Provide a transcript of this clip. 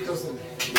Clica o